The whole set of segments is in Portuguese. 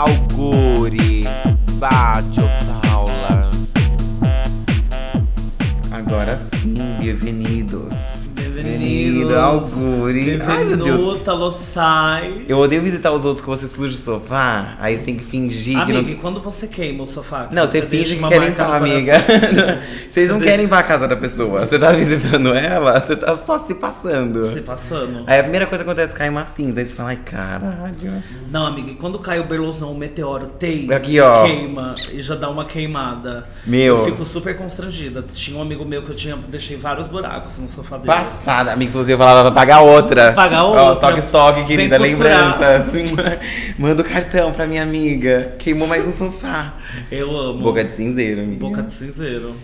Auguri, Bádio, Paula. Agora sim, bem-vindos. Ai, meu Deus. Benvenuta, lo sai. Eu odeio visitar os outros que você suja o sofá. Aí você tem que fingir que Amiga, não. e quando você queima o sofá? que Não, você deixa finge que quer limpar, amiga. Vocês não Você querem deixa- limpar a casa da pessoa. Você tá visitando ela, você tá só se passando. Se passando. Aí a primeira coisa que acontece é cair uma cinza. Aí você fala, ai, caralho. Não, amiga, e quando cai o berlosão, o meteoro tem, Aqui, ó. queima e já dá uma queimada. Meu. Eu fico super constrangida. Tinha um amigo meu que eu tinha, deixei vários buracos no sofá dele. Passada. Amigo, se você falar, vai pagar outra. Pagar Ó, outra. toque estoque, querida. Costurar. Lembranças. Manda o cartão pra minha amiga. Queimou mais um sofá. Eu amo. Boca de cinzeiro, amiga. Boca de cinzeiro.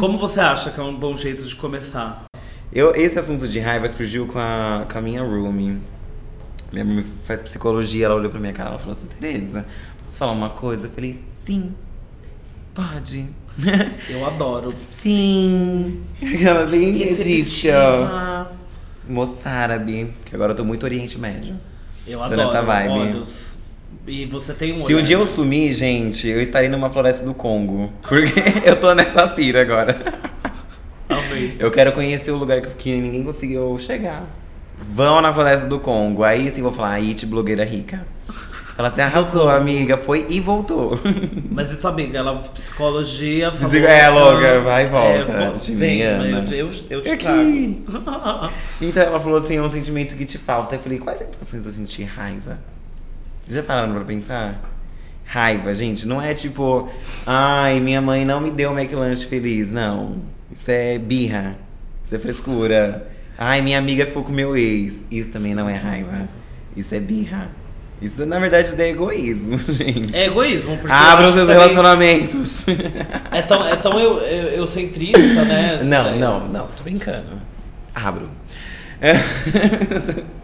Como você acha que é um bom jeito de começar? Eu, esse assunto de raiva surgiu com a, com a minha roomie. Minha roomie faz psicologia, ela olhou pra minha cara e falou assim, Tereza, posso falar uma coisa? Eu falei, sim, pode. Eu adoro. sim. Aquela bem egípcia. Moçárabe, que agora eu tô muito Oriente Médio. Eu Tô adoro nessa vibe. olhos. E você tem um Se um dia eu sumir, gente, eu estarei numa floresta do Congo. Porque eu tô nessa pira agora. Amei. Eu quero conhecer o lugar que, que ninguém conseguiu chegar. Vão na floresta do Congo. Aí sim vou falar, It, blogueira rica. Fala assim, arrasou, amiga. Foi e voltou. Mas e tua amiga? Ela psicologia, falou é, louca, ela- vai e volta, É, vem, eu, eu, eu te Aqui. trago. então ela falou assim, é um sentimento que te falta. Eu falei, quais situações eu senti raiva? Vocês já pararam pra pensar? Raiva, gente, não é tipo, ai, minha mãe não me deu McLanche feliz. Não. Isso é birra. Isso é frescura. Ai, minha amiga ficou com meu ex. Isso também não é raiva. Isso é birra. Isso, na verdade, é egoísmo, gente. É egoísmo, porque. eu Abram acho seus também- relacionamentos. É tão, é tão eu, eu, eucentrista, né? Não, não, não, tô brincando. Abro. É.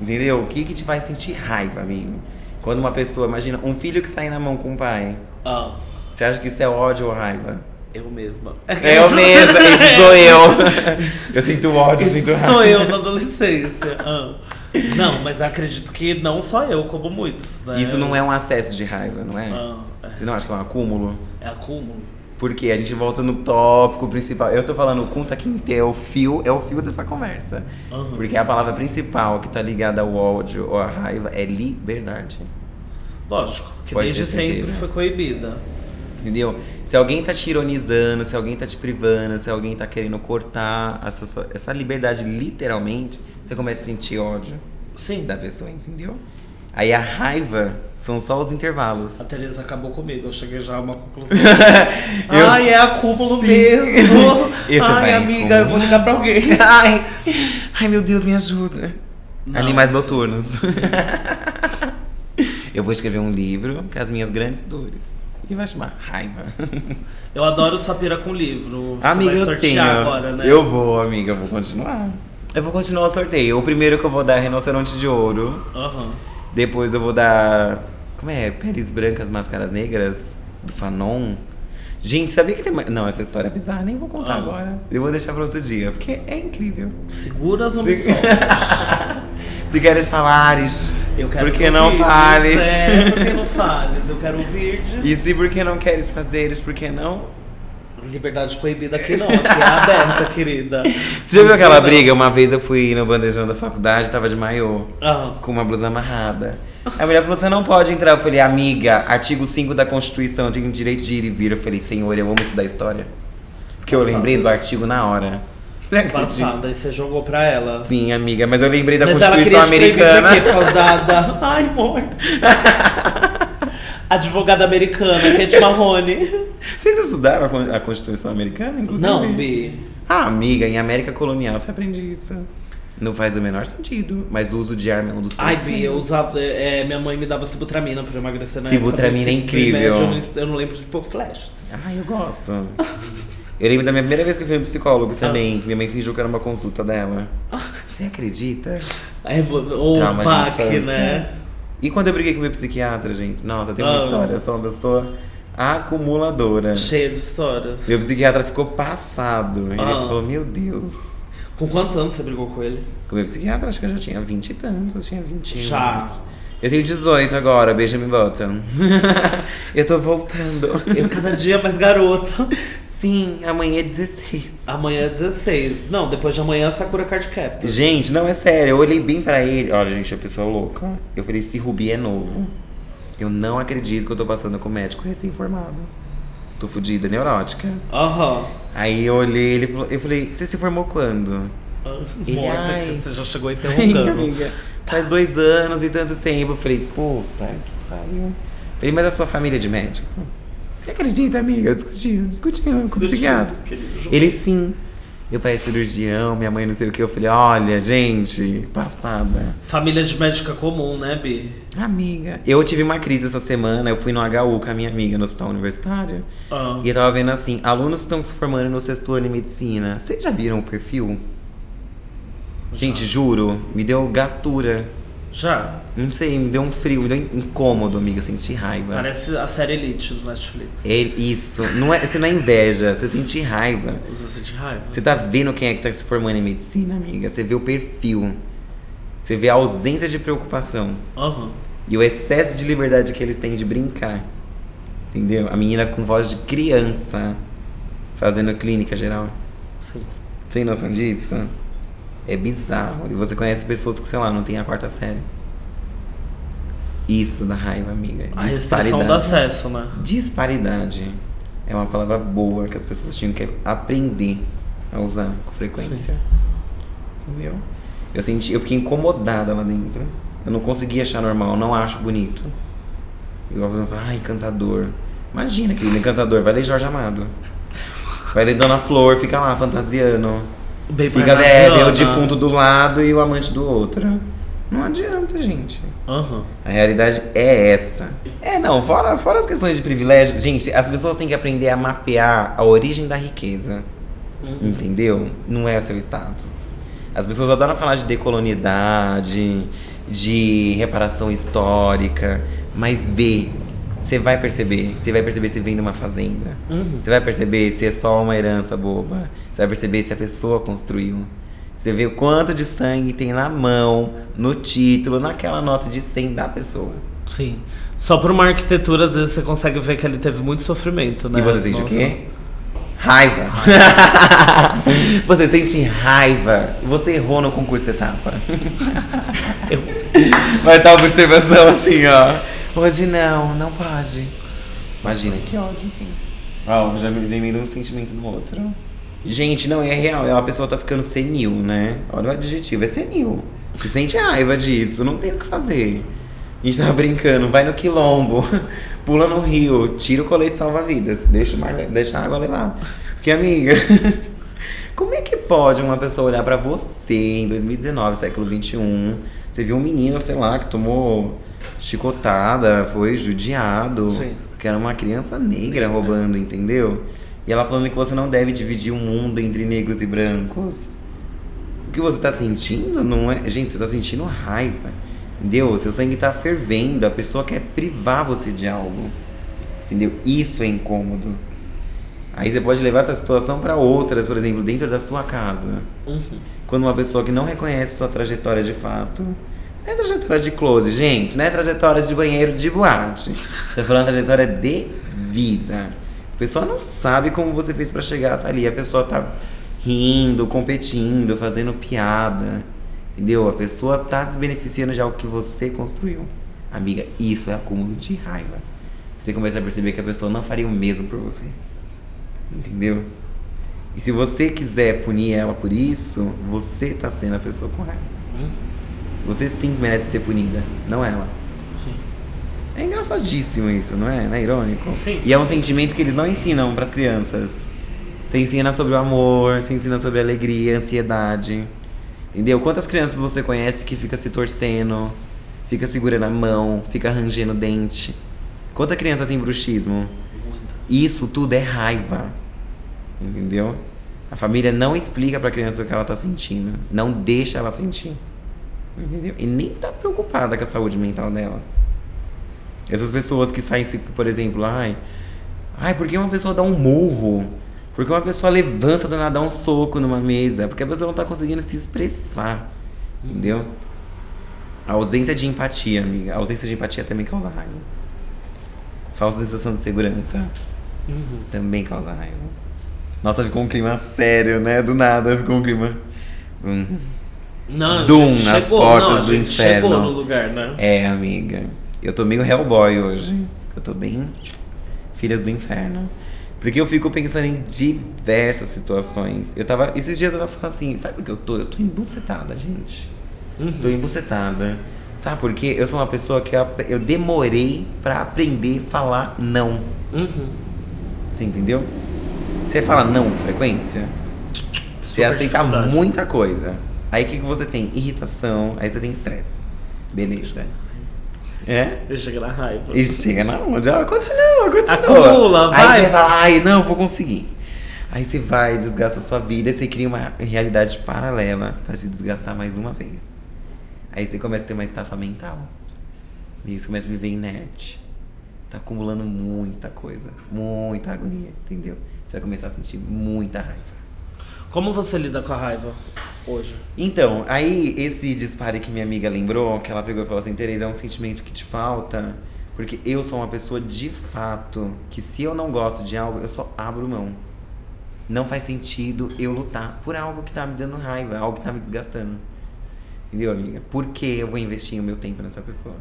Entendeu? O que que te faz sentir raiva, amigo? Quando uma pessoa, imagina, um filho que sai na mão com o pai. Ah, Você acha que isso é ódio ou raiva? eu mesma. É eu mesma, isso sou eu. Eu sinto ódio, eu sinto raiva. sou eu na adolescência. Ah. Não, mas acredito que não só eu, como muitos. Né? Isso não é um acesso de raiva, não é? Ah, é. Você não acha que é um acúmulo? É acúmulo. Porque a gente volta no tópico principal. Eu tô falando, o Kunta Kinte é o fio, é o fio dessa conversa. Aham. Porque a palavra principal que tá ligada ao ódio ou à raiva é liberdade. Lógico, que Pode desde sempre foi coibida. Entendeu? Se alguém tá te ironizando, se alguém tá te privando, se alguém tá querendo cortar essa, essa liberdade literalmente, você começa a sentir ódio Sim. da pessoa, entendeu? Aí a raiva são só os intervalos. A Tereza acabou comigo, eu cheguei já a uma conclusão. Ai, é acúmulo sim. mesmo. Ai, amiga, eu vou ligar pra alguém. Ai, ai meu Deus, me ajuda. Não, Animais sim. noturnos. Eu vou escrever um livro com as minhas grandes dores. E vai chamar Raiva. Eu adoro sua pira com livro. Você amiga, vai eu sortear tenho. agora, né? Eu vou, amiga, eu vou continuar. Eu vou continuar o sorteio. O primeiro que eu vou dar é Rinoceronte de Ouro. Aham. Depois eu vou dar. Como é? Peles Brancas, Máscaras Negras? Do Fanon. Gente, sabia que tem mais. Não, essa história é bizarra, nem vou contar Ah. agora. Eu vou deixar pra outro dia, porque é incrível. Segura as omissões. Se queres falares, Eu quero por que não ouvir. fales? É, por que não fales? Eu quero ouvir. E se por que não queres fazeres, por que não? Liberdade coibida aqui não, aqui é aberta, querida. Você já viu aquela briga? Uma vez eu fui no bandejão da faculdade, tava de maiô, Ah, com uma blusa amarrada. A mulher falou, você não pode entrar. Eu falei, amiga, artigo 5 da Constituição, eu tenho direito de ir e vir. Eu falei, senhor, eu amo estudar história. Porque eu lembrei do artigo na hora. Passada, aí você jogou pra ela. Sim, amiga, mas eu lembrei da Mas ela Constituição queria proibir Americana. por quê? Por causa da, da... Ai, amor. Advogada americana, Kate Marrone. Vocês estudaram a Con- a Constituição Americana, inclusive? Não, Bi. Ah, amiga, em América Colonial você aprende isso. Não faz o menor sentido, mas o uso de arma é um dos Ai. Bi, eu usava. é, minha mãe me dava cibutramina pra emagrecer na Sibutramina época é ensino incrível. médio, Eu não, eu não lembro de pouco flash. Ah, eu gosto. Eu lembro da minha primeira vez que eu fui no psicólogo Ah. também, que minha mãe fingiu que era uma consulta dela. Você acredita? É, o Trauma de baque, né? E quando eu briguei com meu psiquiatra, gente? Nossa, tem Ah. muita história. Eu sou uma pessoa acumuladora. Cheia de histórias. Meu psiquiatra ficou passado. Ele Ah. falou, meu Deus. Com quantos anos você brigou com ele? Com meu psiquiatra, acho que eu já tinha 20 e tantos, tinha 21. Já. Eu tenho 18 agora, Benjamin Button. eu tô voltando. Eu cada dia mais garota. Sim, amanhã é 16. Amanhã é 16. Não, depois de amanhã é Sakura Card Captors. Gente, não, é sério. Eu olhei bem pra ele. Olha, gente, a pessoa louca. Eu falei, esse Rubi é novo. Eu não acredito que eu tô passando com o médico recém-formado. Tô fodida, neurótica. Aham. Aí eu olhei, ele falou, eu falei, você se formou quando? Ele, Morta, ai. que você já chegou Sim, interrogando. amiga. Faz dois anos e tanto tempo. Eu falei, puta que pariu. Falei, mas a sua família é de médico? Você acredita, amiga? Discutindo, discutindo com o psiquiatra. Ele sim. Meu pai é cirurgião, minha mãe não sei o que. Eu falei, olha, gente, passada. Família de médico é comum, né, Bi? Amiga, eu tive uma crise essa semana. Eu fui no HU com a minha amiga no hospital universitário. Ah. E eu tava vendo assim: alunos estão se formando no sexto ano em medicina. Vocês já viram o perfil? Gente, juro, me deu gastura. Já. Não sei, me deu um frio, me deu incômodo, amiga. Eu senti raiva. Parece a série Elite do Netflix. É isso. Não é, você não é inveja, você sente raiva. Você sente raiva? Você tá vendo quem é que tá se formando em medicina, amiga. Você vê o perfil. Você vê a ausência de preocupação. Aham. E o excesso de liberdade que eles têm de brincar. Entendeu? A menina com voz de criança fazendo clínica geral. Sim. Tem noção disso? É bizarro. E você conhece pessoas que, sei lá, não tem a quarta série. Isso dá raiva, amiga. A restrição do acesso, né? Disparidade é uma palavra boa que as pessoas tinham que aprender a usar com frequência. Entendeu? Eu senti, eu fiquei incomodada lá dentro. Eu não conseguia achar normal, não acho bonito. Igual você fala, ai, encantador. Imagina, querido, encantador, vai ler Jorge Amado. Vai ler Dona Flor, fica lá fantasiando. Bem Fica é o defunto do lado e o amante do outro. Não adianta, gente. Aham. A realidade é essa. É, não, fora, fora as questões de privilégio, gente, as pessoas têm que aprender a mapear a origem da riqueza. Entendeu? Não é o seu status. As pessoas adoram falar de decolonidade, de reparação histórica, mas vê. Você vai perceber. Você vai perceber se vem de uma fazenda. Uhum. Você vai perceber se é só uma herança boba. Você vai perceber se a pessoa construiu. Você vê o quanto de sangue tem na mão, no título, naquela nota de 100 da pessoa. Sim. Só por uma arquitetura, às vezes você consegue ver que ele teve muito sofrimento, né? E você sente o Nossa. quê? Raiva. você sente raiva. Você errou no concurso etapa. Vai estar observação assim, ó. Hoje não, não pode. Imagina que ódio, enfim. Ó, já me dei um sentimento no outro. Gente, não, é real. A pessoa tá ficando senil, né? Olha o adjetivo, é senil. Você sente raiva disso, não tem o que fazer. A gente tava brincando, vai no quilombo, pula no rio, tira o colete salva-vidas, deixa, o mar, deixa a água levar. Porque, amiga, como é que pode uma pessoa olhar pra você em 2019, século 21, você viu um menino, sei lá, que tomou chicotada, foi judiado, Sim. que era uma criança negra roubando, entendeu? E ela falando que você não deve dividir o mundo entre negros e brancos. O que você tá sentindo não é. Gente, você tá sentindo raiva. Entendeu? Seu sangue tá fervendo. A pessoa quer privar você de algo. Entendeu? Isso é incômodo. Aí você pode levar essa situação para outras, por exemplo, dentro da sua casa. Uhum. Quando uma pessoa que não reconhece sua trajetória de fato. É trajetória de close, gente. Não é trajetória de banheiro de boate. Tô falando trajetória de vida. A pessoa não sabe como você fez pra chegar até ali. A pessoa tá rindo, competindo, fazendo piada. Entendeu? A pessoa tá se beneficiando de algo que você construiu. Amiga, isso é acúmulo de raiva. Você começa a perceber que a pessoa não faria o mesmo por você. Entendeu? E se você quiser punir ela por isso, você tá sendo a pessoa com raiva. Você sim merece ser punida, não ela. Sim. É engraçadíssimo isso, não é? Não é irônico? Sim. E é um sentimento que eles não ensinam pras crianças. Você ensina sobre o amor, você ensina sobre alegria, ansiedade. Entendeu? Quantas crianças você conhece que fica se torcendo, fica segurando a mão, fica rangendo o dente? Quanta criança tem bruxismo? Isso tudo é raiva. Entendeu? A família não explica pra criança o que ela tá sentindo. Não deixa ela sentir. Entendeu? E nem tá preocupada com a saúde mental dela. Essas pessoas que saem, por exemplo, ai, ai, por que uma pessoa dá um murro? Por que uma pessoa levanta do nada dá um soco numa mesa? Porque a pessoa não tá conseguindo se expressar. Entendeu? A ausência de empatia, amiga. A ausência de empatia também causa raiva. Falsa sensação de segurança Uhum. também causa raiva. Nossa, ficou um clima sério, né? Do nada ficou um clima. Hum. Não, Doom gente nas chegou, portas não, do inferno. Chegou no lugar, né? É, amiga. Eu tô meio Hellboy hoje. Eu tô bem Filhas do Inferno. Porque eu fico pensando em diversas situações. Eu tava. Esses dias eu tava falando assim, sabe o que eu tô? Eu tô embucetada, gente. Uhum. Tô embucetada. Sabe por quê? Eu sou uma pessoa que eu, eu demorei pra aprender a falar não. Uhum. Você entendeu? Você fala não com frequência? Você Super aceita dificuldade. muita coisa. Aí o que, que você tem? Irritação, aí você tem estresse. Beleza. É? Eu cheguei na raiva. E chega na onde? Ah, continua, continua. Acumula, aí vai. você fala, ai, não, vou conseguir. Aí você vai, desgasta a sua vida, você cria uma realidade paralela pra se desgastar mais uma vez. Aí você começa a ter uma estafa mental. E você começa a viver inerte. Você tá acumulando muita coisa, muita agonia, entendeu? Você vai começar a sentir muita raiva. Como você lida com a raiva hoje? Então, aí esse dispare que minha amiga lembrou, que ela pegou e falou assim, Tereza, é um sentimento que te falta, porque eu sou uma pessoa de fato que se eu não gosto de algo, eu só abro mão. Não faz sentido eu lutar por algo que tá me dando raiva, algo que tá me desgastando. Entendeu, amiga? Por que eu vou investir o meu tempo nessa pessoa?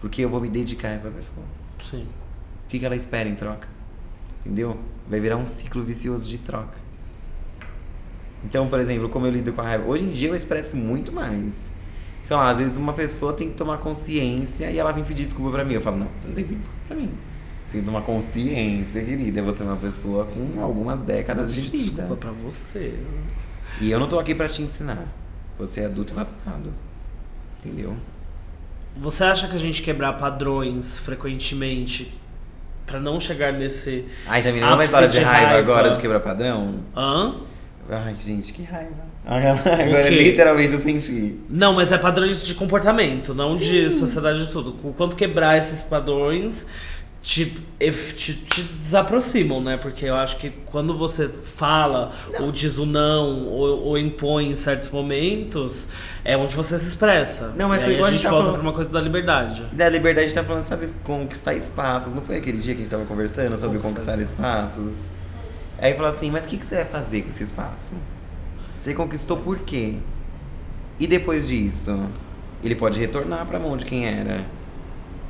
Por que eu vou me dedicar a essa pessoa? Sim. O que, que ela espera em troca? Entendeu? Vai virar um ciclo vicioso de troca. Então, por exemplo, como eu lido com a raiva? Hoje em dia eu expresso muito mais. Sei lá, às vezes uma pessoa tem que tomar consciência e ela vem pedir desculpa pra mim. Eu falo, não, você não tem que pedir desculpa pra mim. Você tem que tomar consciência, querida. Você é uma pessoa com algumas décadas de vida. Desculpa pra você. E eu não tô aqui pra te ensinar. Você é adulto e vacinado. Entendeu? Você acha que a gente quebrar padrões frequentemente pra não chegar nesse. Ai, já me lembra uma história de de raiva, raiva. agora de quebrar padrão? Hã? Ai, gente, que raiva. Agora, quê? literalmente, eu senti. Não, mas é padrões de comportamento, não de sociedade de tudo. O quanto quebrar esses padrões te, te, te desaproximam, né? Porque eu acho que quando você fala, ou diz o não, ou, ou impõe em certos momentos, é onde você se expressa. Não, mas e aí igual a a gente gente tá volta falando- pra uma coisa da liberdade. Da liberdade a gente tá falando, sabe, conquistar espaços. Não foi aquele dia que a gente tava conversando sobre Conquistar conquistar espaços? Aí falou assim, mas o que, que você vai fazer com esse espaço? Você conquistou por quê? E depois disso? Ele pode retornar pra mão de quem era.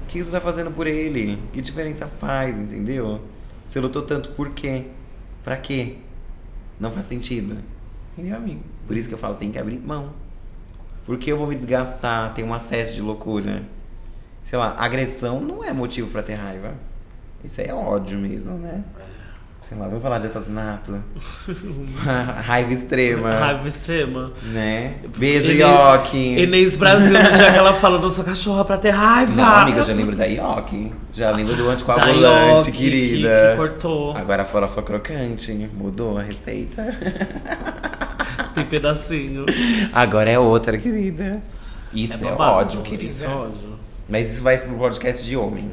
O que você tá fazendo por ele? Que diferença faz, entendeu? Você lutou tanto por quê? Pra quê? Não faz sentido. Entendeu, amigo? Por isso que eu falo, tem que abrir mão. Porque eu vou me desgastar, ter um acesso de loucura. Sei lá, agressão não é motivo pra ter raiva. Isso aí é ódio mesmo, né? Sei lá, vamos falar de assassinato. raiva extrema. Raiva extrema. Né? Beijo, Inês- Yoki. Inês Brasil, no dia que ela fala, não sou cachorra pra ter raiva. Não, amiga, já lembro da Yoki. Já lembro do anticoagulante, Yoki, querida. Que, que cortou. Agora a farofa crocante. Mudou a receita. Tem pedacinho. Agora é outra, querida. Isso é, babado, ódio, querida. Isso é ódio. Mas isso vai pro podcast de homem.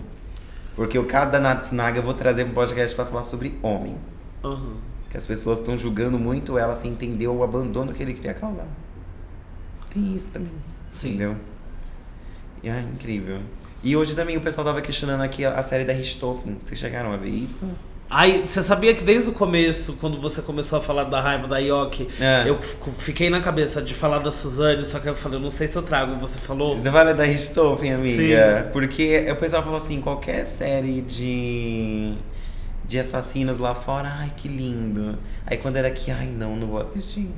Porque o cara da Natsunaga eu vou trazer um podcast pra falar sobre homem. Aham. Que as pessoas estão julgando muito ela sem entender o abandono que ele queria causar. Tem isso também. Sim. Entendeu? E é incrível. E hoje também o pessoal tava questionando aqui a, a série da Richthofen. Vocês chegaram a ver isso? Aí, você sabia que desde o começo, quando você começou a falar da raiva da Yoki, É. eu fiquei na cabeça de falar da Suzane, só que eu falei, eu não sei se eu trago. Você falou? Vale da Richthofen, amiga. Sim. Porque o pessoal falou assim, qualquer série de de assassinos lá fora, ai que lindo. Aí quando era aqui, ai não, não vou assistir.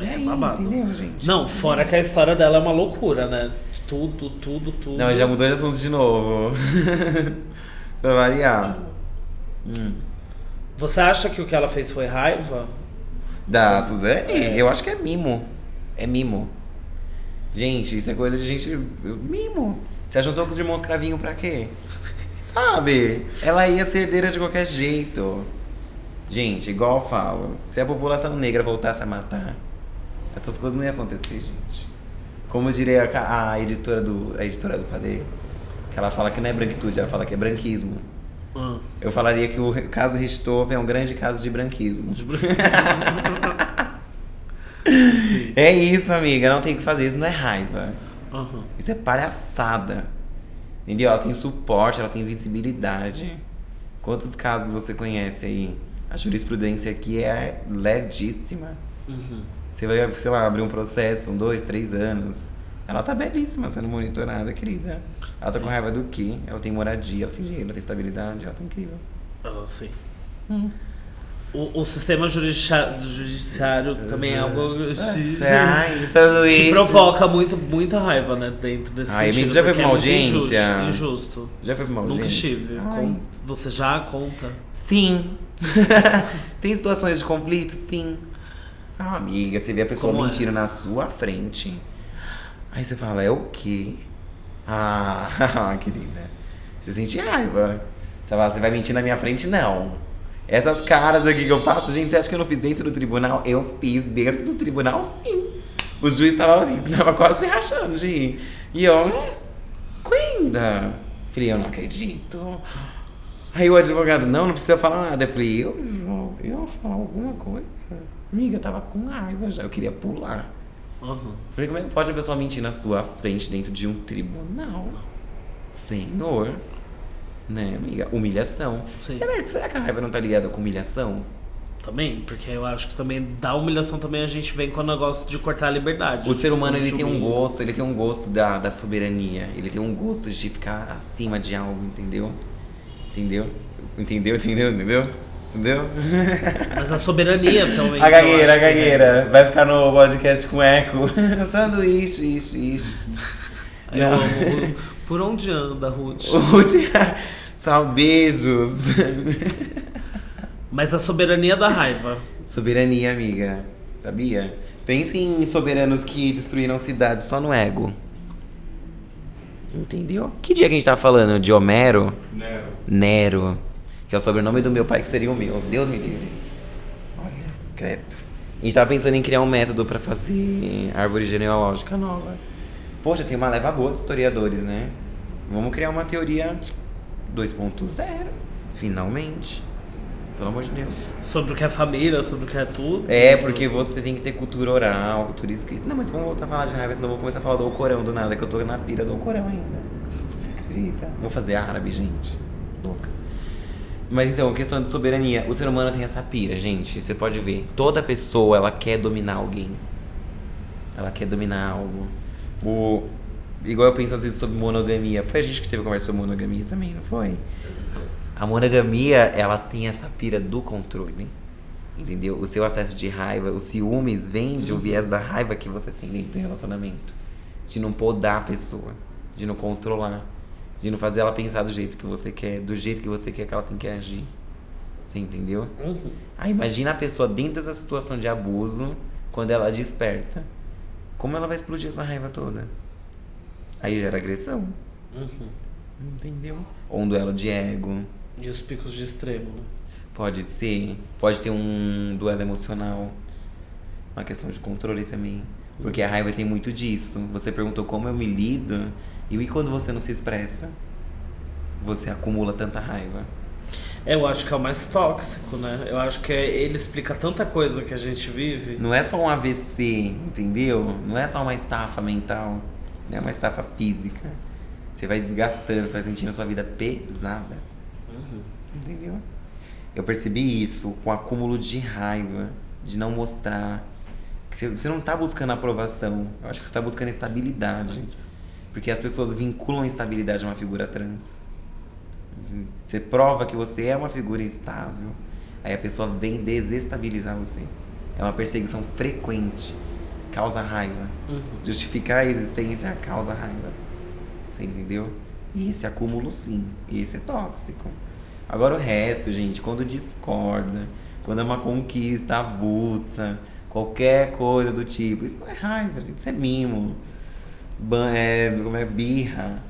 É aí, babado. entendeu, gente? Não, fora que a história dela é uma loucura, né? Tudo, tudo, tudo. Não, já mudou de assunto de novo. pra variar. Hum. Você acha que o que ela fez foi raiva? Da Suzane? É. Eu acho que é mimo. É mimo. Gente, isso é coisa de gente. Mimo. Você juntou com os irmãos Cravinho pra quê? Sabe? Ela ia ser herdeira de qualquer jeito. Gente, igual eu falo, se a população negra voltasse a matar, essas coisas não iam acontecer, gente. Como diria a, a editora do. A editora do Padê, que ela fala que não é branquitude, ela fala que é branquismo. Ah. Eu falaria que o caso Richthofen é um grande caso de branquismo. É isso, amiga. Não tem o que fazer. Isso não é raiva. Uhum. Isso é palhaçada. Entendeu? Ela tem suporte, ela tem visibilidade. Quantos casos você conhece aí? A jurisprudência aqui é ledíssima. Uhum. Você vai, sei lá, abrir um processo, um, dois, três anos. Ela tá belíssima sendo monitorada, querida. Ela tá com raiva do quê? Ela tem moradia, ela tem dinheiro, ela tem estabilidade, ela tá incrível. Ela sim. O, o sistema judicia- judiciário também é algo de- Ai, São que Luís. provoca muito, muita raiva, né? Dentro desse Ai, sentido. já foi pra uma é muito audiência? Injusto. injusto. Já foi pra uma Nunca audiência? estive. Ai. Com- você já conta? Sim. tem situações de conflito? Sim. Ah, amiga, você vê a pessoa Como é? mentindo na sua frente. Aí você fala, é o quê? Ah, querida. Você sente raiva. Você fala, você vai mentir na minha frente? Não. Essas caras aqui que eu faço, gente, você acha que eu não fiz dentro do tribunal? Eu fiz dentro do tribunal, sim. O juiz tava, tava quase se rachando rir. E eu, Quinda. Falei, eu não acredito. Aí o advogado, não, não precisa falar nada. Eu falei, eu preciso, eu falar alguma coisa. Amiga, eu tava com raiva já, eu queria pular. Uhum. Falei, como é que pode a pessoa mentir na sua frente dentro de um tribunal? Senhor. Né, amiga? Humilhação. Sim. Será, que- será que a raiva não tá ligada com humilhação? Também, porque eu acho que também da humilhação também a gente vem com o negócio de cortar a liberdade. O ser humano, ele tem um gosto, ele tem um gosto da, da soberania. Ele tem um gosto de ficar acima de algo, entendeu? Entendeu? Entendeu, entendeu, entendeu? Entendeu? Mas a soberania também. A gagueira, acho a que é. gagueira. Vai ficar no podcast com eco. Sanduíche, isso, isso. Aí eu amo, por onde anda, Ruth? Sal beijos. Mas a soberania da raiva. Soberania, amiga. Sabia? Pensem em soberanos que destruíram cidades só no ego. Entendeu? Que dia que a gente tava falando? De Homero? Nero. Nero. Que é o sobrenome do meu pai, que seria o meu. Deus me livre. Olha, credo. A gente tava pensando em criar um método pra fazer árvore genealógica nova. Poxa, tem uma leva boa de historiadores, né? Vamos criar uma teoria 2.0. Finalmente. Pelo amor de Deus. Sobre o que é família, sobre o que é tudo. É, porque você tem que ter cultura oral, cultura escrita. Não, mas vamos voltar a falar de raiva, senão eu vou começar a falar do Alcorão do nada, que eu tô na pira do Alcorão ainda. Você acredita? Vou fazer árabe, gente. Louca. Mas então, questão de soberania. O ser humano tem essa pira, gente. Você pode ver. Toda pessoa, ela quer dominar alguém. Ela quer dominar algo. O... Igual eu penso às vezes sobre monogamia. Foi a gente que teve conversa sobre monogamia também, não foi? A monogamia, ela tem essa pira do controle. Entendeu? O seu acesso de raiva, os ciúmes vem de um viés da raiva que você tem dentro do relacionamento. De não podar a pessoa, de não controlar, de não fazer ela pensar do jeito que você quer, do jeito que você quer que ela tem que agir. Você entendeu? Uhum. Aí imagina a pessoa dentro dessa situação de abuso, quando ela desperta. Como ela vai explodir essa raiva toda? Aí gera agressão. Uhum. Entendeu? Ou um duelo de ego. E os picos de extremo, né? Pode ser. Pode ter um duelo emocional. Uma questão de controle também. Porque a raiva tem muito disso. Você perguntou como eu me lido. E quando você não se expressa? Você acumula tanta raiva. Eu acho que é o mais tóxico, né? Eu acho que é- ele explica tanta coisa que a gente vive. Não é só um AVC, entendeu? Não é só uma estafa mental. Não é uma estafa física. Você vai desgastando, você vai sentindo a sua vida pesada. Uhum. Entendeu? Eu percebi isso com acúmulo de raiva, de não mostrar. Você- não tá buscando aprovação. Eu acho que você tá buscando estabilidade. Porque as pessoas vinculam estabilidade a uma figura trans. Você prova que você é uma figura estável. Aí a pessoa vem desestabilizar você. É uma perseguição frequente. Causa raiva. Uhum. Justificar a existência causa raiva. Você entendeu? E esse acúmulo sim. Esse é tóxico. Agora o resto, gente, quando discorda, quando é uma conquista avulsa, qualquer coisa do tipo, isso não é raiva, gente, isso é mimo. Ban é, como é birra.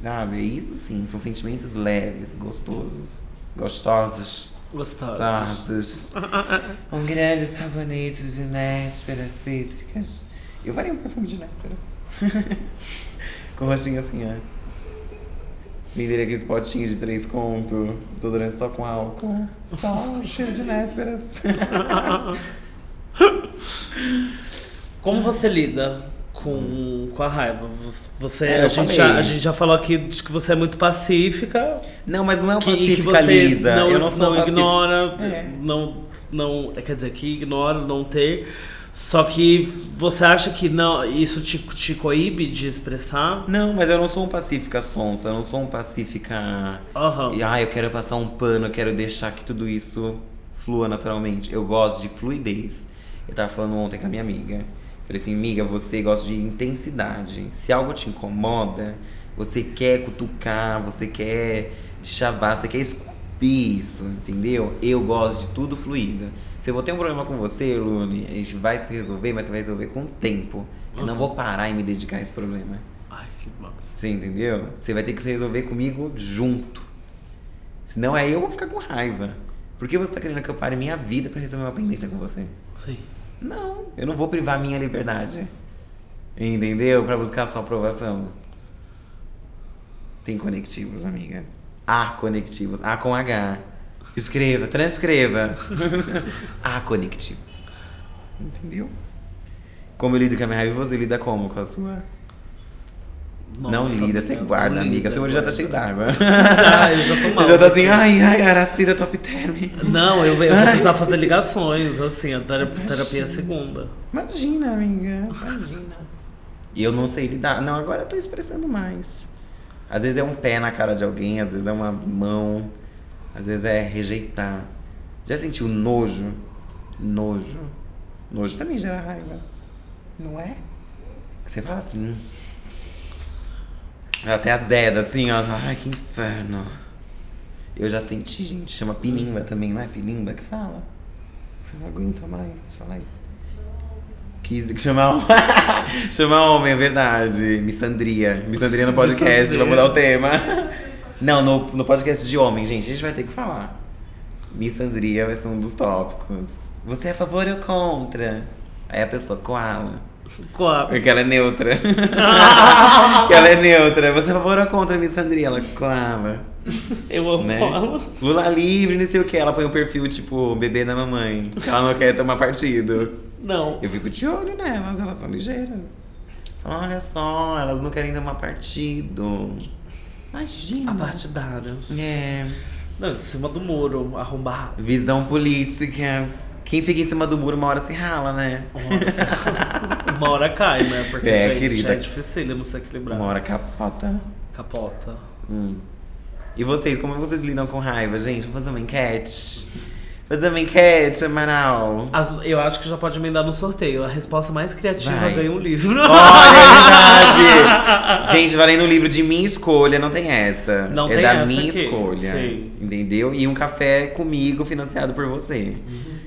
Sabe? Isso sim, são sentimentos leves, gostosos, gostosos. Gostoso. Exatos. um grande sabonete de nésperas cítricas. Eu faria um perfume de nésperas. Com rostinho assim, ó. Venderia aqueles potinhos de três conto, desodorante só com álcool. Só cheiro de nésperas. Como você lida com, com a raiva. Você, É, a, gente já, a gente já falou aqui de que você é muito pacífica. Não, mas não é um Que, e que pacífica você lisa. não, eu não sou não pacífica. ignora, É. não, não. Quer dizer, que ignora, não ter. Só que você acha que não, isso te, te coíbe de expressar? Não, mas eu não sou um pacífica sonsa, eu não sou um pacífica. Aham. E, ah, eu quero passar um pano, eu quero deixar que tudo isso flua naturalmente. Eu gosto de fluidez. Eu tava falando ontem com a minha amiga. Falei assim, amiga, você gosta de intensidade. Se algo te incomoda, você quer cutucar, você quer chavar, você quer esculpir isso, entendeu? Eu gosto de tudo fluido. Se eu vou ter um problema com você, Luli, a gente vai se resolver, mas você vai resolver com o tempo. Eu não vou parar e me dedicar a esse problema. Ai, que bom. Você entendeu? Você vai ter que se resolver comigo junto. Senão aí eu vou ficar com raiva. Por que você tá querendo que eu pare minha vida pra resolver uma pendência com você? Sim. Não, eu não vou privar minha liberdade. Entendeu? Pra buscar sua aprovação. Tem conectivos, amiga. Há conectivos. A com H. Escreva, transcreva. Há conectivos. Entendeu? Como eu lido com a minha raiva, você lida como com a sua? Não Nossa, lida, você guarda, não amiga. lida, Seu olho já tá cheio d'água. Já, eu já tô mal. Já tô assim, ai, ai, Aracida top term. Não, eu, eu vou precisar fazer ligações, assim, a terapia, terapia é segunda. Imagina, amiga, imagina. E eu não sei lidar. Não, agora eu tô expressando mais. Às vezes é um pé na cara de alguém, às vezes é uma mão, às vezes é rejeitar. Já sentiu nojo? Nojo. Nojo também gera raiva. Não é? Você fala assim. Até azeda, assim, ó. Ai, que inferno. Eu já senti, gente. Chama pilimba também, não é pilimba que fala? Você não aguenta mais falar isso. Quis chamar homem. chamar homem, é verdade. Missandria. Missandria no podcast, vou mudar o tema. Não, no, no podcast de homem, gente, a gente vai ter que falar. Missandria vai ser um dos tópicos. Você é a favor ou contra? Aí a pessoa coala. Qual? Porque ela é neutra. Ela é neutra. Você é favor ou contra a missandria? Ela coala. Eu amo Né? ela. Lula livre, não sei o que. Ela põe um perfil tipo bebê da mamãe. Que ela não quer tomar partido. Não. Eu fico de olho nelas, elas são ligeiras. Olha só, elas não querem tomar partido. Imagina. Apartidários. É. Não, em cima do muro, arrombado. Visão política. Quem fica em cima do muro uma hora se rala, né? Uma hora cai, né? Porque, É, gente, querida. é dificílimo se equilibrar. Uma hora capota. Capota. Hum. E vocês, como vocês lidam com raiva, gente? Vamos fazer uma enquete. Fazer uma enquete, Amaral. As- eu acho que já pode emendar no sorteio. A resposta mais criativa Vai. ganha um livro. Olha, é verdade! Gente, valendo um livro de minha escolha, não tem essa. Não é tem da essa minha aqui, escolha. sim. Entendeu? E um café comigo financiado por você.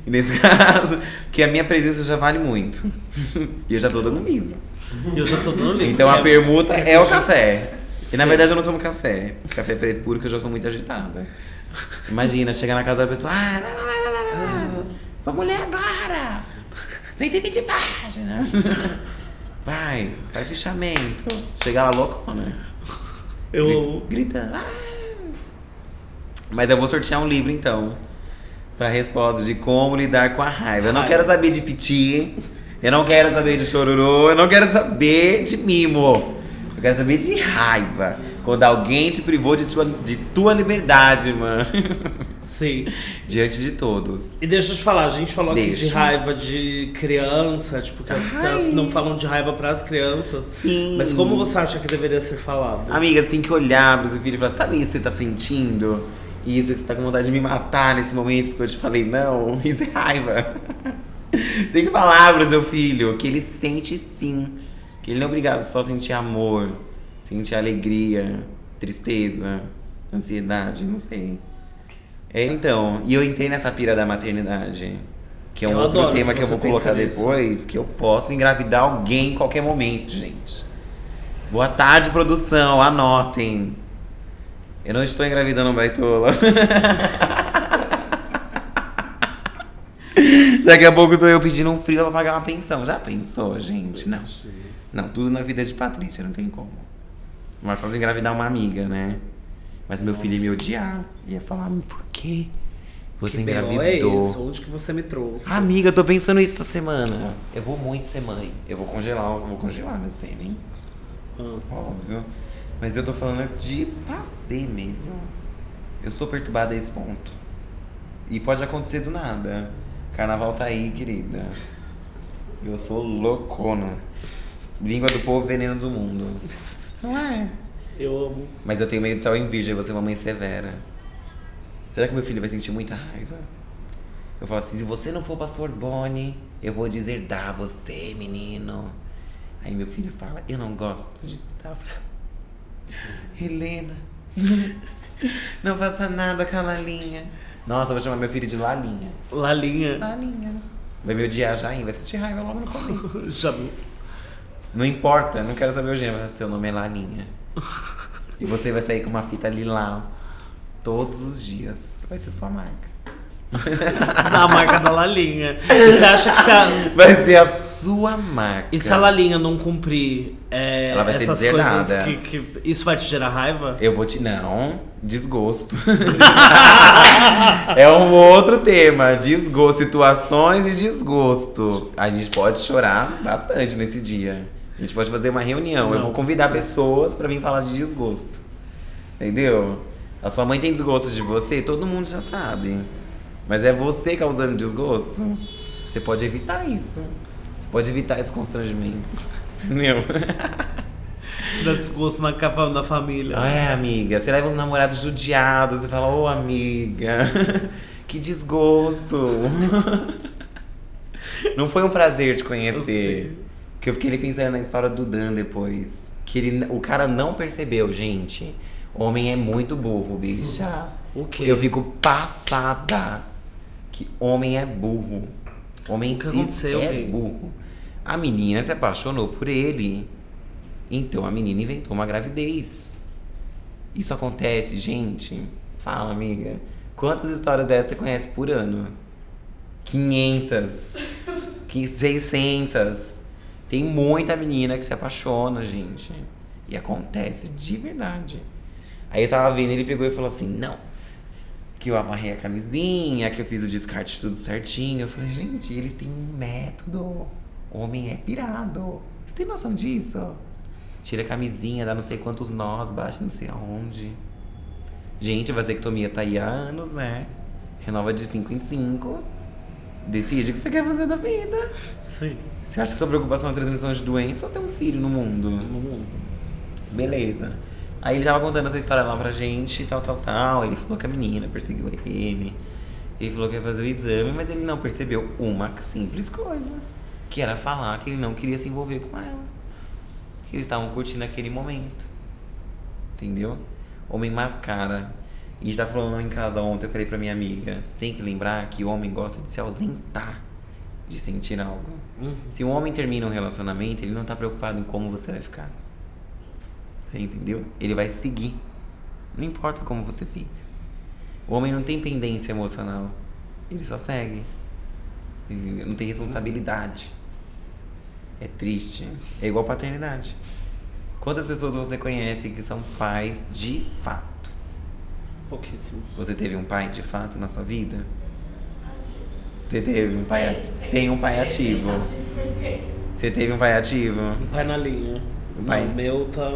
E nesse caso, que a minha presença já vale muito. e eu já tô dando livro. Eu já tô dando livro. Então a permuta é eu o café. E na Sim. verdade eu não tomo café. Café preto puro que eu já sou muito agitada. Imagina, chegar na casa da pessoa. Ah, lá, lá, lá, lá. Vamos ler agora! 120 páginas! Vai, faz fichamento. Chegar lá loucona. Eu. Gritando. "Ah!" Mas eu vou sortear um livro então. Pra resposta de como lidar com a raiva. Eu não quero saber de piti. Eu não quero saber de chororô. Eu não quero saber de mimo. Eu quero saber de raiva. Quando alguém te privou de tua, de tua liberdade, mano. Sim. Diante de todos. E deixa eu te falar, a gente falou aqui de Deixa. raiva de criança, tipo, que as Ai. crianças não falam de raiva pras crianças. Sim. Mas como você acha que deveria ser falado? Amiga, você tem que olhar pro seu filho e falar: sabe isso que você tá sentindo? Isso que você tá com vontade de me matar nesse momento porque eu te falei não? Isso é raiva. tem que falar pro seu filho que ele sente sim. Que ele não é obrigado só a sentir amor, sentir alegria, tristeza, ansiedade, não sei. É, então, e eu entrei nessa pira da maternidade. Que é um Eu outro tema que que eu vou colocar nisso. depois, que eu posso engravidar alguém em qualquer momento, gente. Boa tarde, produção. Anotem. Eu não estou engravidando um baitola. Daqui a pouco tô eu pedindo um frila pra pagar uma pensão. Já pensou, gente? Não. Não, tudo na vida é de Patrícia, não tem como. Mas só de engravidar uma amiga, né? Mas meu filho ia me odiar. Ia falar, por quê? Você que B.O. engravidou. é isso? Onde que você me trouxe? Amiga, eu tô pensando isso essa semana. Eu vou muito ser mãe. Eu vou congelar, eu vou congelar meu sêmen. Ah. Óbvio. Mas eu tô falando de fazer mesmo. Eu sou perturbada a esse ponto. E pode acontecer do nada. Carnaval tá aí, querida. Eu sou loucona. Língua do povo, veneno do mundo. Não é? Eu amo. Mas eu tenho medo de ser em virgem, você é uma mãe severa. Será que meu filho vai sentir muita raiva? Eu falo assim, se você não for pra Sorbonne, eu vou deserdar você, menino. Aí meu filho fala, eu não gosto de estudar. Helena, não faça nada com a Lalinha. Nossa, eu vou chamar meu filho de Lalinha. Lalinha. Lalinha. Vai me odiar já, hein? Vai sentir raiva logo no começo. Já Não importa, não quero saber o gênero, mas seu nome é Laninha. E você vai sair com uma fita lilás todos os dias. Vai ser sua marca. a marca da Lalinha. E você acha que se a, Vai ser a sua marca. e se a Lalinha não cumprir é, Ela vai ser essas deserdada. coisas que, que. Isso vai te gerar raiva? Eu vou te. Não, desgosto. é um outro tema. Desgosto. Situações de desgosto. A gente pode chorar bastante nesse dia. A gente pode fazer uma reunião. Eu Não. vou convidar pessoas pra vir falar de desgosto. Entendeu? A sua mãe tem desgosto de você, todo mundo já sabe. Mas é você causando desgosto. Você pode evitar isso. Você pode evitar esse constrangimento. Entendeu? Dá desgosto na capa da família. É, amiga, você leva os namorados judiados e fala, ô amiga, que desgosto. Não foi um prazer te conhecer. Que eu fiquei ali pensando na história do Dan depois. Que ele, o cara não percebeu, gente. Homem é muito burro, bicha. O quê? Eu fico passada que homem é burro. Homem O que aconteceu, é Gui? burro. A menina se apaixonou por ele. Então a menina inventou uma gravidez. Isso acontece, gente. Fala, amiga. Quantas histórias dessas você conhece por ano? 500. que- 600. Tem muita menina que se apaixona, gente. E acontece de verdade. Aí eu tava vendo, ele pegou e falou assim: Não, que eu amarrei a camisinha, que eu fiz o descarte tudo certinho. Eu falei: Gente, eles têm um método. Homem é pirado. Você tem noção disso? Tira a camisinha, dá não sei quantos nós, bate não sei aonde. Gente, a vasectomia tá aí há anos, né? Renova de 5 em 5. Decide o que você quer fazer da vida. Sim. Você acha que sua preocupação é a transmissão de doença ou ter um filho no mundo? No mundo. Beleza. Aí ele tava contando essa história lá pra gente, tal, tal, tal. Ele falou que a menina perseguiu ele. Ele falou que ia fazer o exame, mas ele não percebeu uma simples coisa. Que era falar que ele não queria se envolver com ela. Que eles estavam curtindo aquele momento. Entendeu? Homem mascara. E a gente tá falando em casa ontem, eu falei pra minha amiga, você tem que lembrar que o homem gosta de se ausentar de sentir algo. Uhum. Se um homem termina um relacionamento, ele não tá preocupado em como você vai ficar. Você entendeu? Ele vai seguir. Não importa como você fica. O homem não tem pendência emocional. Ele só segue. Entendeu? Não tem responsabilidade. É triste. É igual paternidade. Quantas pessoas você conhece que são pais de fato? Pouquíssimos. Você teve um pai de fato na sua vida? Você teve um pai ativo? Tem um pai ativo. Você teve um pai ativo? Um pai na linha. Um pai- O meu tá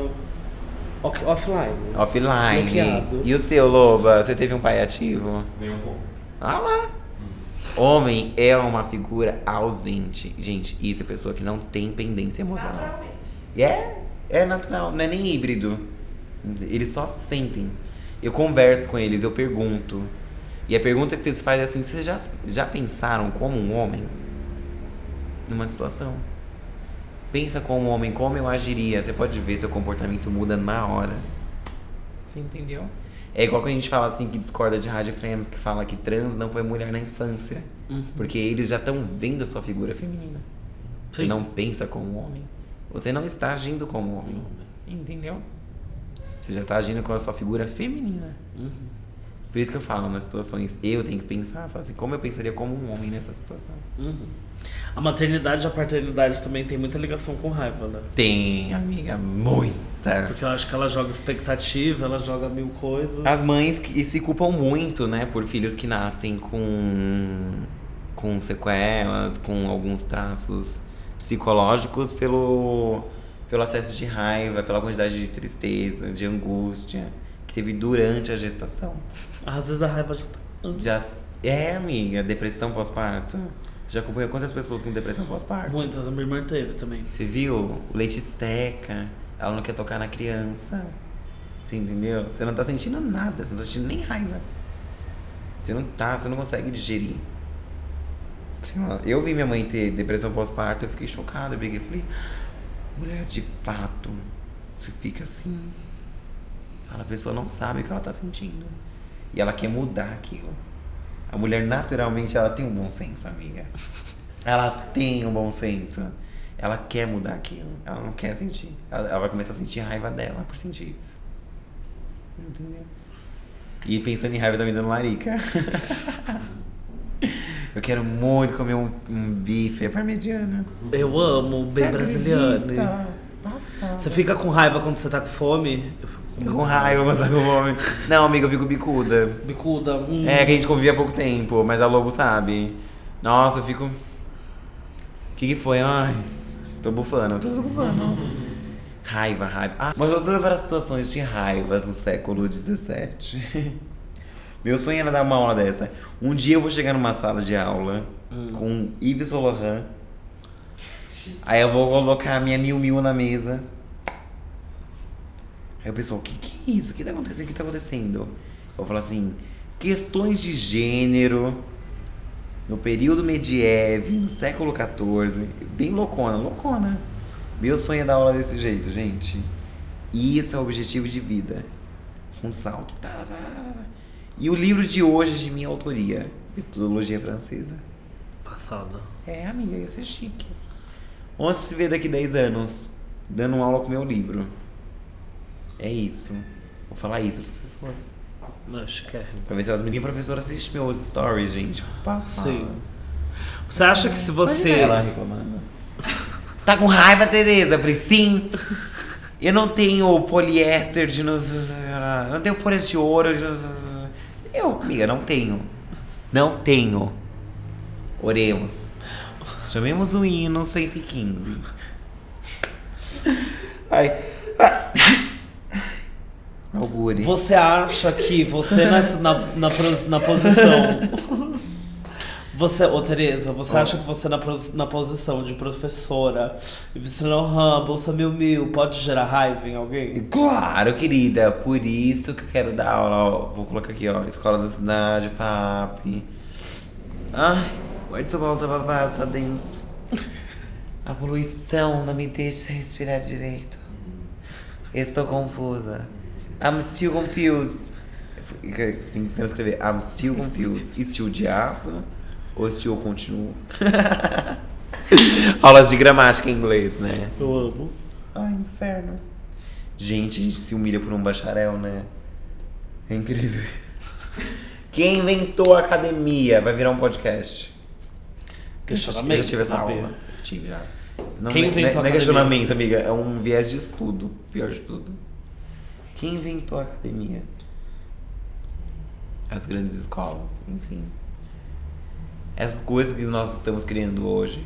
offline. Offline. Bloqueado. E o seu, Loba? Você teve um pai ativo? Nem um pouco. Ah lá. Homem é uma figura ausente. Gente, isso é pessoa que não tem pendência emocional. Naturalmente. E é, é natural, não é nem híbrido. Eles só sentem. Eu converso com eles, eu pergunto. E a pergunta que eles fazem é assim: vocês já, já pensaram como um homem? Numa situação? Pensa como um homem, como eu agiria. Você pode ver seu comportamento muda na hora. Você entendeu? É igual quando a gente fala assim que discorda de Rádio Fêmea, que fala que trans não foi mulher na infância. Uhum. Porque eles já estão vendo a sua figura feminina. Você Sim. não pensa como homem. Você não está agindo como homem. Entendeu? Você já está agindo com a sua figura feminina. Uhum. Por isso que eu falo nas situações, eu tenho que pensar, assim, como eu pensaria como um homem nessa situação. Uhum. A maternidade e a paternidade também tem muita ligação com raiva, né? Tem, amiga, muito. Porque eu acho que ela joga expectativa, ela joga mil coisas. As mães que se culpam muito, né, por filhos que nascem com, com sequelas, com alguns traços psicológicos pelo, pelo acesso de raiva, pela quantidade de tristeza, de angústia que teve durante a gestação. Às vezes a raiva já tá. É, amiga, depressão pós-parto. Já acompanhou quantas pessoas com depressão pós-parto? Muitas, a minha irmã teve também. Você viu? O leite seca, ela não quer tocar na criança. Você entendeu? Você não tá sentindo nada, você não tá sentindo nem raiva. Você não tá, você não consegue digerir. Eu vi minha mãe ter depressão pós-parto, eu fiquei chocada, eu peguei e falei, mulher, de fato, você fica assim. A pessoa não sabe o que ela tá sentindo. E ela quer mudar aquilo. A mulher naturalmente ela tem um bom senso, amiga. Ela tem um bom senso. Ela quer mudar aquilo. Ela não quer sentir. Ela, ela vai começar a sentir a raiva dela por sentir isso. Entendeu? E pensando em raiva tá me dando larica. Eu quero muito comer um, um bife parmegiana. Eu amo, bem Você brasiliano. acredita? Passada. Você fica com raiva quando você tá com fome? Eu fico com raiva, mas tá com fome. Não, amiga, eu fico bicuda. Bicuda. Hum. É, que a gente convivia há pouco tempo, mas a Lobo sabe. Nossa, eu fico. O que, que foi? Ai, tô bufando, eu tô, tô bufando. Raiva, raiva. Ah, mas voltando para as situações de raivas no século XVII. Meu sonho era dar uma aula dessa. Um dia eu vou chegar numa sala de aula com Yves Laurent. Aí eu vou colocar a minha mil mil na mesa. Aí o pessoal, o que, que é isso? O que tá acontecendo? O que tá acontecendo? Eu falar assim, questões de gênero no período medievo, no século XIV, bem loucona, loucona. Meu sonho é dar aula desse jeito, gente. E esse é o objetivo de vida. Um salto. Tá, tá, tá. E o livro de hoje é de minha autoria, Metodologia Francesa. Passada. É, amiga, ia ser chique. Onde se vê daqui 10 anos, dando aula com meu livro. É isso. Vou falar isso para as pessoas. Acho que é. Pra ver se elas me Minha professora assiste meus stories, gente. Passa. Sim. Você acha que se você. Ela reclamando. Você tá com raiva, Tereza? Eu falei, sim. Eu não tenho poliéster de. Eu não tenho folha de ouro. de- Eu, amiga, não tenho. Não tenho. Oremos. Chamemos o hino 115. Ai. Augure. Você acha que você nessa, na, na, pros- na posição. Você, ô Tereza, você acha que você na, pros- na posição de professora e você não bolsa mil mil pode gerar raiva em alguém? Claro, querida. Por isso que eu quero dar aula. Ó, vou colocar aqui, ó. Escola da Cidade, FAP. Ai, o ar de São Paulo tá babado, tá denso. A poluição não me deixa respirar direito. Estou confusa. I'm still confused. Tem que escrever I'm still confused. Still de aço ou still continuo? Aulas de gramática em inglês, né? Eu amo. Ai, inferno. Gente, a gente se humilha por um bacharel, né? É incrível. Quem inventou a academia vai virar um podcast. Eu já, eu já tive essa aula. Tive já. Não, Quem não é- inventou a não é questionamento, amiga. É um viés de estudo. Pior de tudo. Quem inventou a academia? As grandes escolas, enfim. Essas coisas que nós estamos criando hoje.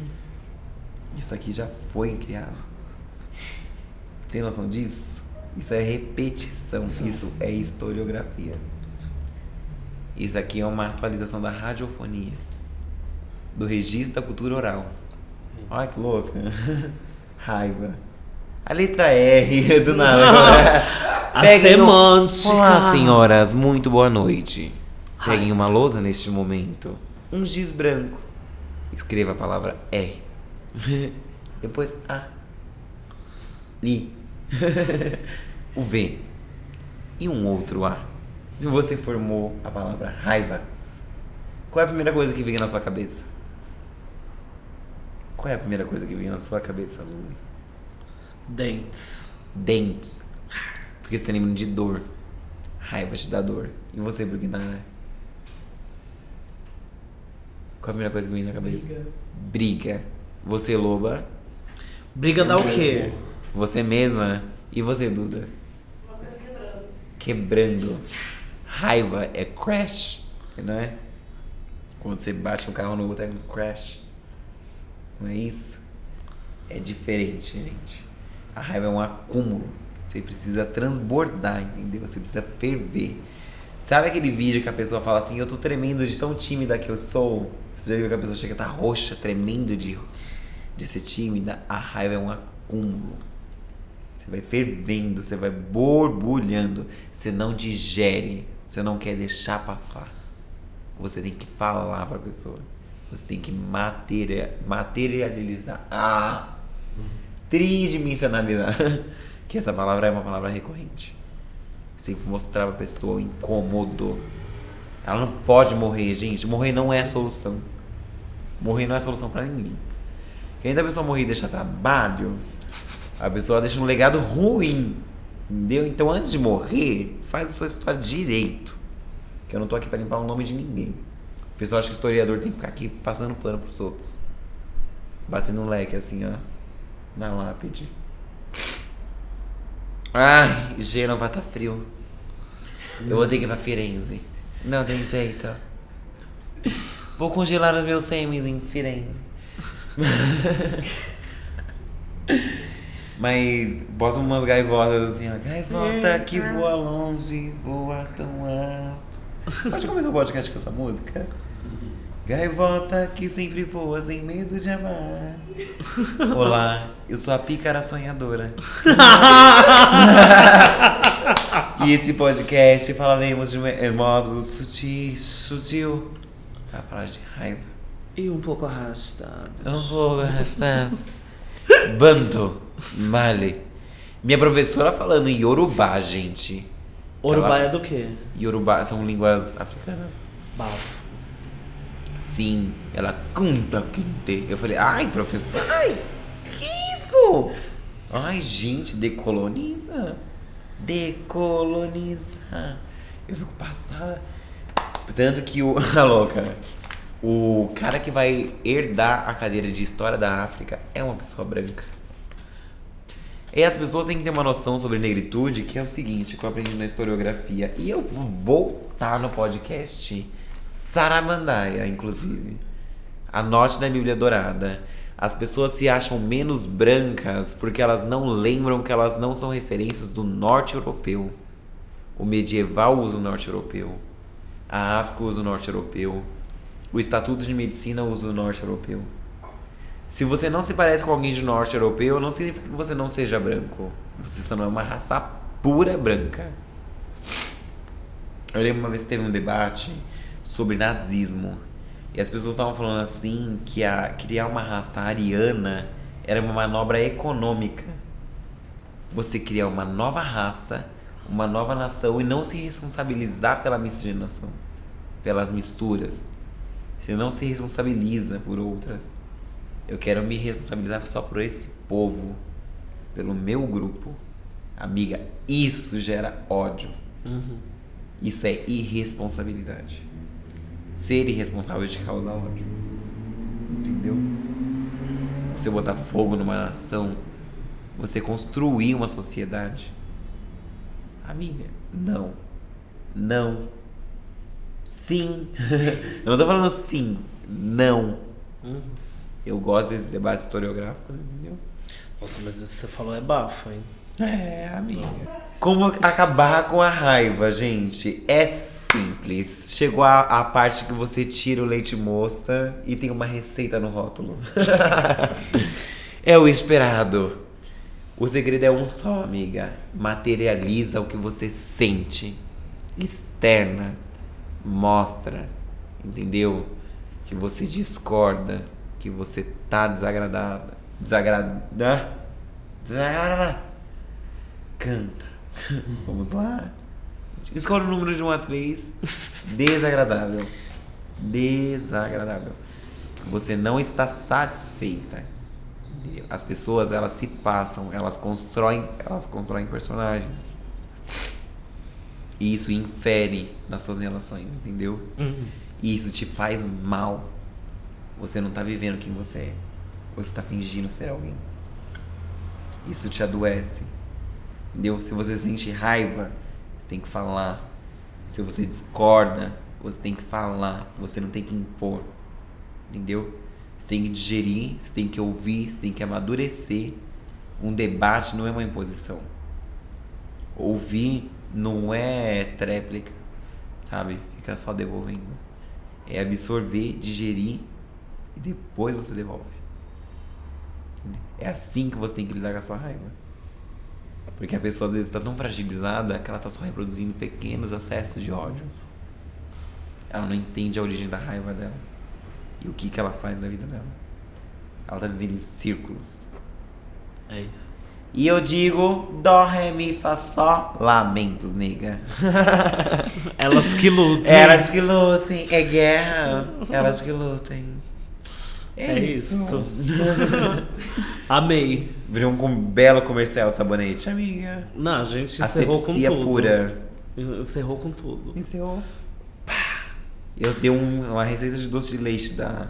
Isso aqui já foi criado. Tem noção disso? Isso é repetição. Isso é historiografia. Isso aqui é uma atualização da radiofonia. Do registro da cultura oral. Olha que louco. Raiva. A letra R, do nada. A Peguem semântica. Olá, senhoras. Muito boa noite. Peguem uma lousa neste momento. Um giz branco. Escreva a palavra R. Depois A. I. o V. E um outro A. Você formou a palavra raiva. Qual é a primeira coisa que vem na sua cabeça? Qual é a primeira coisa que vem na sua cabeça, Lu? Dentes. Dentes. Porque você tá lembrando de dor. Raiva te dá dor. E você, Brugnara? Qual a primeira coisa que vem na cabeça? Briga. Você, loba. Briga dá o quê? Você mesma. E você, Duda? Uma coisa quebrando. Quebrando. Raiva é crash, não é? Quando você bate um carro no outro é um crash. Não é isso? É diferente, gente. A raiva é um acúmulo. Você precisa transbordar, entendeu? Você precisa ferver. Sabe aquele vídeo que a pessoa fala assim, eu tô tremendo de tão tímida que eu sou? Você já viu que a pessoa chega a tá roxa, tremendo de, de ser tímida? A raiva é um acúmulo. Você vai fervendo, você vai borbulhando. Você não digere, você não quer deixar passar. Você tem que falar pra pessoa. Você tem que materia, materializar. Ah! Tridimensionalizar. Que essa palavra é uma palavra recorrente. Que mostrar pra pessoa o incômodo. Ela não pode morrer, gente. Morrer não é solução. Morrer não é solução pra ninguém. Ainda a pessoa morrer e deixar trabalho, a pessoa deixa um legado ruim. Entendeu? Então antes de morrer, faz a sua história direito. Que eu não tô aqui pra limpar o nome de ninguém. O pessoal acha que historiador tem que ficar aqui passando pano pros outros. Batendo um leque assim, ó. Na lápide. Ai, Gênova tá frio. Eu vou ter que ir pra Firenze. Não tem jeito. Vou congelar os meus sêmis em Firenze. Mas bota umas gaivotas assim, ó. Gaivota que voa longe, voa tão alto. Pode começar o podcast com essa música? Gaivota que sempre voa sem medo de amar. Olá, eu sou a pícara sonhadora. e esse podcast falaremos de modo sutil, sutil pra falar de raiva. E um pouco arrastado. Eu vou essa bando male. Minha professora falando em Yorubá, gente. Urubá Ela- é do quê? Yorubá são línguas africanas. Bafo. Sim, ela canta quinte. Eu falei, ai, professor, ai, que isso? Ai, gente, decoloniza. Decoloniza. Eu fico passada. Tanto que o. A louca. O cara que vai herdar a cadeira de História da África é uma pessoa branca. E as pessoas têm que ter uma noção sobre negritude, que é o seguinte, que eu aprendi na historiografia. E eu vou voltar no podcast Saramandaia, inclusive. Anote na Bíblia Dourada. As pessoas se acham menos brancas porque elas não lembram que elas não são referências do norte europeu. O medieval usa o norte europeu. A África usa o norte europeu. O Estatuto de Medicina usa o norte europeu. Se você não se parece com alguém de norte europeu, não significa que você não seja branco. Você só não é uma raça pura branca. Eu lembro uma vez que teve um debate sobre nazismo. E as pessoas estavam falando assim que a, criar uma raça ariana era uma manobra econômica. Você criar uma nova raça, uma nova nação e não se responsabilizar pela miscigenação, pelas misturas. Você não se responsabiliza por outras. Eu quero me responsabilizar só por esse povo, pelo meu grupo. Amiga, isso gera ódio. Isso é irresponsabilidade. Ser irresponsável te causa ódio. Entendeu? Você botar fogo numa nação, você construir uma sociedade. Amiga, não. Não. Sim. Eu não tô falando sim. Não. Eu gosto desses debates historiográficos, entendeu? Nossa, mas isso que você falou é bafo, hein? É, amiga. Como acabar com a raiva, gente? É simples. Chegou a, a parte que você tira o leite moça e tem uma receita no rótulo. é o esperado. O segredo é um só, amiga. Materializa o que você sente. Externa. Mostra. Entendeu? Que você discorda. Que você tá desagradada. Desagrada. Desagradada. Canta. Vamos lá. Escolhe o número de 1 a 3. Desagradável. Desagradável. Você não está satisfeita. As pessoas, elas se passam, elas constroem, elas constroem personagens. E isso infere nas suas relações, entendeu? E isso te faz mal. Você não tá vivendo quem você é. Você tá fingindo ser alguém. Isso te adoece. Entendeu? Se você sente raiva, você tem que falar. Se você discorda, você tem que falar. Você não tem que impor. Entendeu? Você tem que digerir, você tem que ouvir, você tem que amadurecer. Um debate não é uma imposição. Ouvir não é tréplica, sabe? Fica só devolvendo. É absorver, digerir e depois você devolve. É assim que você tem que lidar com a sua raiva. Porque a pessoa às vezes está tão fragilizada que ela está só reproduzindo pequenos acessos de ódio. Ela não entende a origem da raiva dela e o que, que ela faz na vida dela. Ela tá vivendo em círculos. É isso. E eu digo, dó, ré, mi, fá, sol, lamentos, nega. Elas que lutam. Elas que lutem, é guerra. Elas que lutem. É, isso. Amei. Virou um com- belo comercial de sabonete, amiga. Não, a gente encerrou com tudo. pura. Encerrou com tudo. Encerrou. Eu dei um- uma receita de doce de leite da,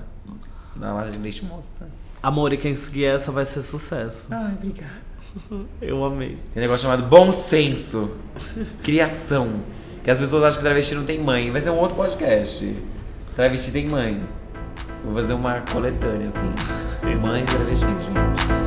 da lata de leite moça. Amor, e quem seguir essa vai ser sucesso. Ai, obrigada. Eu amei. Tem um negócio chamado bom senso. Criação. Que as pessoas acham que travesti não tem mãe. Vai ser um outro podcast. Travesti tem mãe. Vou fazer uma coletânea, assim. Mãe e travesti, gente.